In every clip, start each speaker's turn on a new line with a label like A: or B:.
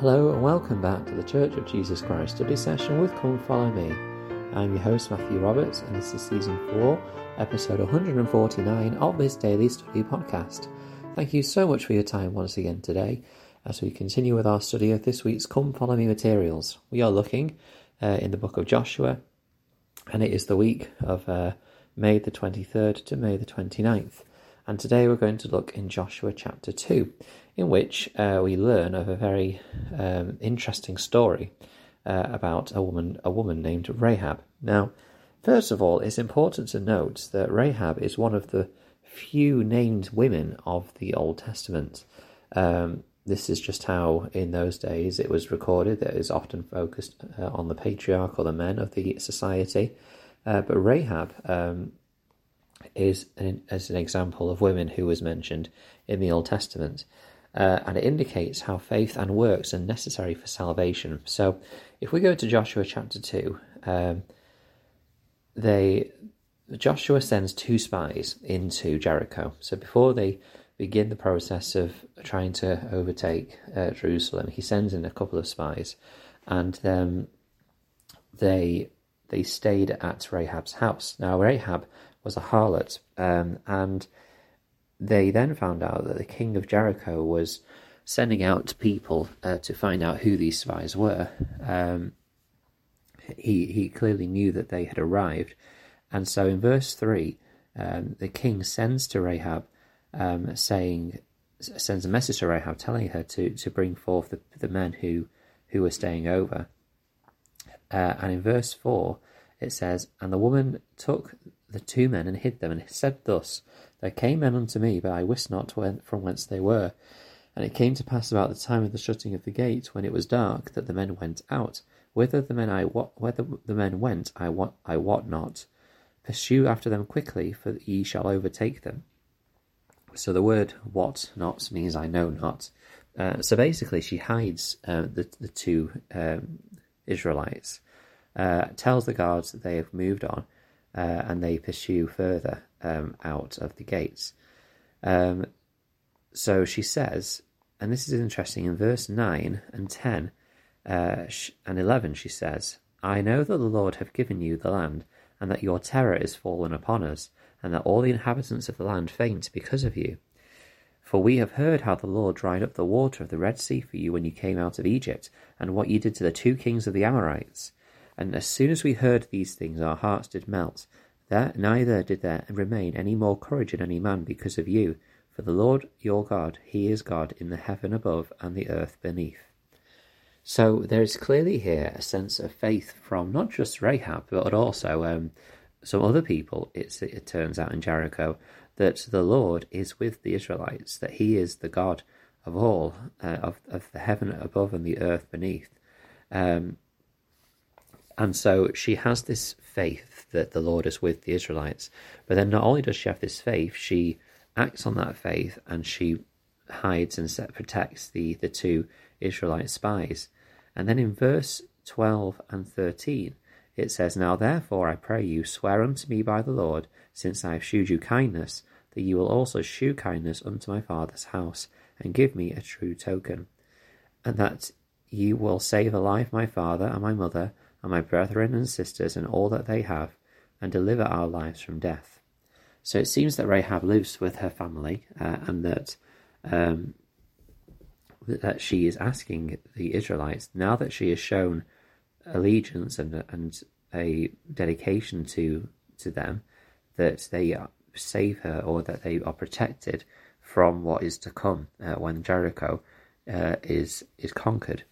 A: Hello and welcome back to the Church of Jesus Christ study session with Come Follow Me. I'm your host Matthew Roberts and this is season 4, episode 149 of this daily study podcast. Thank you so much for your time once again today as we continue with our study of this week's Come Follow Me materials. We are looking uh, in the book of Joshua and it is the week of uh, May the 23rd to May the 29th. And today we're going to look in Joshua chapter 2, in which uh, we learn of a very um, interesting story uh, about a woman, a woman named Rahab. Now, first of all, it's important to note that Rahab is one of the few named women of the Old Testament. Um, this is just how, in those days, it was recorded that was often focused uh, on the patriarch or the men of the society. Uh, but Rahab um, is an, as an example of women who was mentioned in the Old Testament. Uh, and it indicates how faith and works are necessary for salvation. So, if we go to Joshua chapter two, um, they Joshua sends two spies into Jericho. So before they begin the process of trying to overtake uh, Jerusalem, he sends in a couple of spies, and then they they stayed at Rahab's house. Now Rahab was a harlot, um, and they then found out that the king of Jericho was sending out people uh, to find out who these spies were. Um, he he clearly knew that they had arrived, and so in verse three, um, the king sends to Rahab, um, saying sends a message to Rahab telling her to to bring forth the, the men who who were staying over. Uh, and in verse four, it says, "And the woman took the two men and hid them, and said thus, There came men unto me, but I wist not from whence they were. And it came to pass about the time of the shutting of the gate, when it was dark, that the men went out. Whither the men I whether the men went, I wot, I wot not. Pursue after them quickly, for ye shall overtake them. So the word "what not" means I know not. Uh, so basically, she hides uh, the the two um, Israelites, uh, tells the guards that they have moved on, uh, and they pursue further um, out of the gates. Um, so she says, and this is interesting in verse 9 and 10 uh, and 11, she says, I know that the Lord have given you the land, and that your terror is fallen upon us, and that all the inhabitants of the land faint because of you. For we have heard how the Lord dried up the water of the Red Sea for you when you came out of Egypt, and what you did to the two kings of the Amorites. And as soon as we heard these things, our hearts did melt. There neither did there remain any more courage in any man because of you. For the Lord your God, He is God in the heaven above and the earth beneath. So there is clearly here a sense of faith from not just Rahab, but also um, some other people, it turns out in Jericho, that the Lord is with the Israelites, that He is the God of all, uh, of, of the heaven above and the earth beneath. Um, and so she has this faith that the Lord is with the Israelites. But then not only does she have this faith, she acts on that faith and she hides and set, protects the, the two Israelite spies. And then in verse 12 and 13, it says, Now therefore I pray you, swear unto me by the Lord, since I have shewed you kindness, that you will also shew kindness unto my father's house, and give me a true token, and that you will save alive my father and my mother, and my brethren and sisters and all that they have, and deliver our lives from death. So it seems that Rahab lives with her family, uh, and that um, that she is asking the Israelites now that she has shown allegiance and and a dedication to to them, that they save her or that they are protected from what is to come uh, when Jericho uh, is is conquered.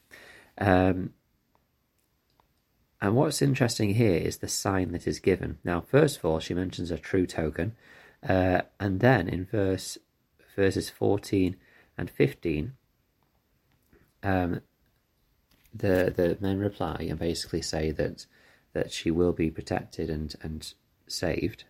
A: Um, and what's interesting here is the sign that is given. Now, first of all, she mentions a true token, uh, and then in verse verses fourteen and fifteen, um, the the men reply and basically say that that she will be protected and and saved.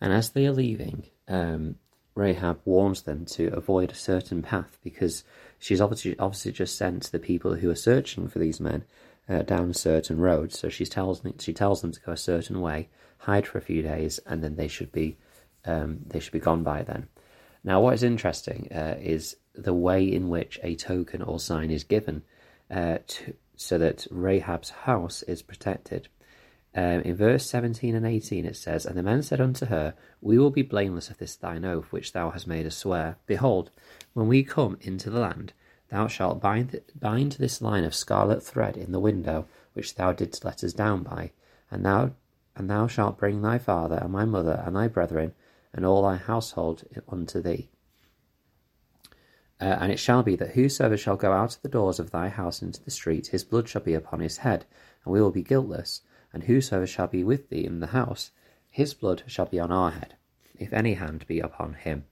A: And as they are leaving, um, Rahab warns them to avoid a certain path because she's obviously obviously just sent the people who are searching for these men uh, down a certain road. So she tells she tells them to go a certain way, hide for a few days, and then they should be um, they should be gone by then. Now, what is interesting uh, is the way in which a token or sign is given uh, to, so that Rahab's house is protected. Um, in verse 17 and 18 it says, And the men said unto her, We will be blameless of this thine oath which thou hast made us swear. Behold, when we come into the land, thou shalt bind, bind this line of scarlet thread in the window which thou didst let us down by, and thou and thou shalt bring thy father and my mother and thy brethren and all thy household unto thee. Uh, and it shall be that whosoever shall go out of the doors of thy house into the street, his blood shall be upon his head, and we will be guiltless and whosoever shall be with thee in the house, his blood shall be on our head, if any hand be upon him.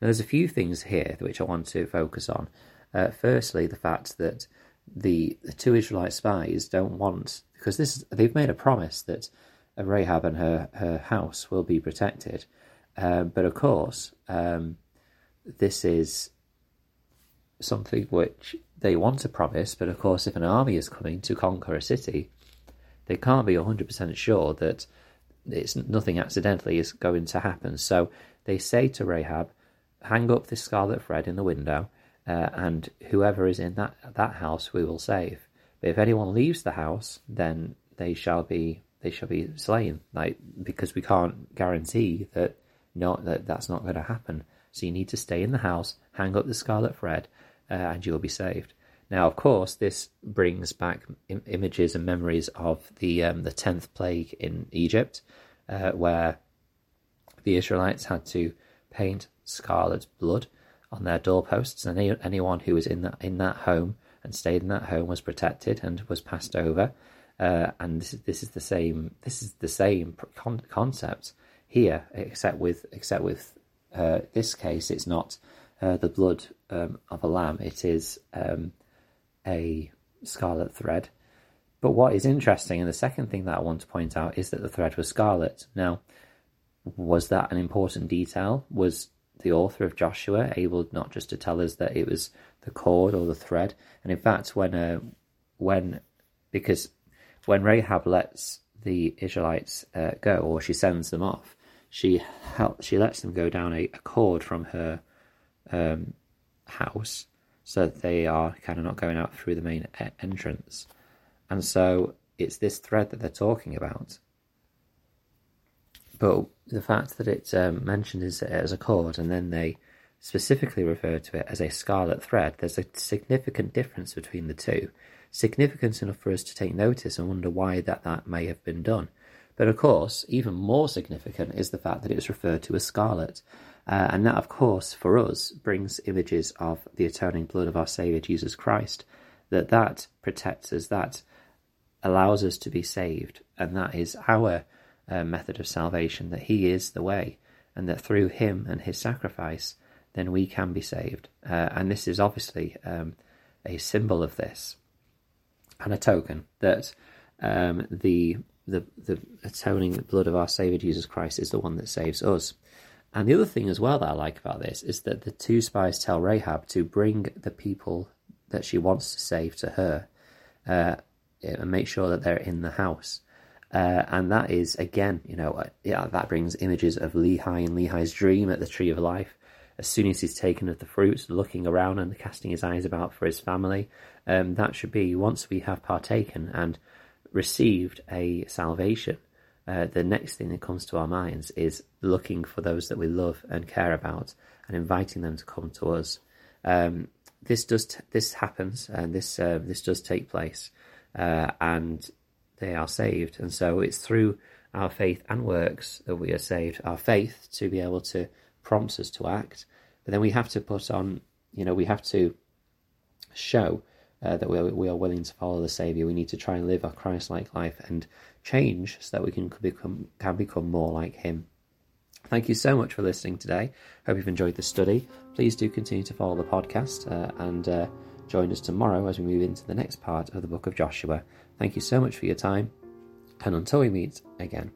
A: Now, there's a few things here which I want to focus on. Uh, firstly, the fact that the, the two Israelite spies don't want, because this they've made a promise that Rahab and her, her house will be protected. Um, but of course, um, this is something which they want to promise. But of course, if an army is coming to conquer a city, they can't be 100% sure that it's nothing accidentally is going to happen. So they say to Rahab, hang up this scarlet thread in the window, uh, and whoever is in that that house we will save. But if anyone leaves the house, then they shall be they shall be slain. Like because we can't guarantee that not that that's not going to happen. So you need to stay in the house, hang up the scarlet thread, uh, and you will be saved. Now, of course, this brings back Im- images and memories of the um, the tenth plague in Egypt, uh, where the Israelites had to paint scarlet blood on their doorposts, and any, anyone who was in that in that home and stayed in that home was protected and was passed over. Uh, and this is, this is the same. This is the same con- concept here, except with except with uh, this case, it's not uh, the blood um, of a lamb. It is um, a scarlet thread. But what is interesting, and the second thing that I want to point out, is that the thread was scarlet. Now, was that an important detail? Was the author of Joshua able not just to tell us that it was the cord or the thread? And in fact, when uh, when because when Rahab lets the Israelites uh, go, or she sends them off, she help, she lets them go down a, a cord from her um, house so they are kind of not going out through the main entrance. And so it's this thread that they're talking about. But the fact that it's um, mentioned as, as a cord and then they specifically refer to it as a scarlet thread, there's a significant difference between the two. Significant enough for us to take notice and wonder why that, that may have been done. But of course, even more significant is the fact that it was referred to as scarlet. Uh, and that, of course, for us brings images of the atoning blood of our Saviour Jesus Christ, that that protects us, that allows us to be saved, and that is our uh, method of salvation, that He is the way, and that through Him and His sacrifice, then we can be saved. Uh, and this is obviously um, a symbol of this, and a token that um, the, the the atoning blood of our Saviour Jesus Christ is the one that saves us. And the other thing as well that I like about this is that the two spies tell Rahab to bring the people that she wants to save to her uh, and make sure that they're in the house. Uh, and that is, again, you know, uh, yeah, that brings images of Lehi and Lehi's dream at the Tree of Life. As soon as he's taken of the fruits, looking around and casting his eyes about for his family, um, that should be once we have partaken and received a salvation, uh, the next thing that comes to our minds is looking for those that we love and care about and inviting them to come to us. Um, this does t- this happens and this uh, this does take place, uh, and they are saved. And so it's through our faith and works that we are saved. Our faith to be able to prompts us to act, but then we have to put on, you know, we have to show uh, that we are, we are willing to follow the Savior. We need to try and live a Christ-like life and change so that we can become can become more like Him. Thank you so much for listening today. Hope you've enjoyed the study. Please do continue to follow the podcast uh, and uh, join us tomorrow as we move into the next part of the book of Joshua. Thank you so much for your time, and until we meet again.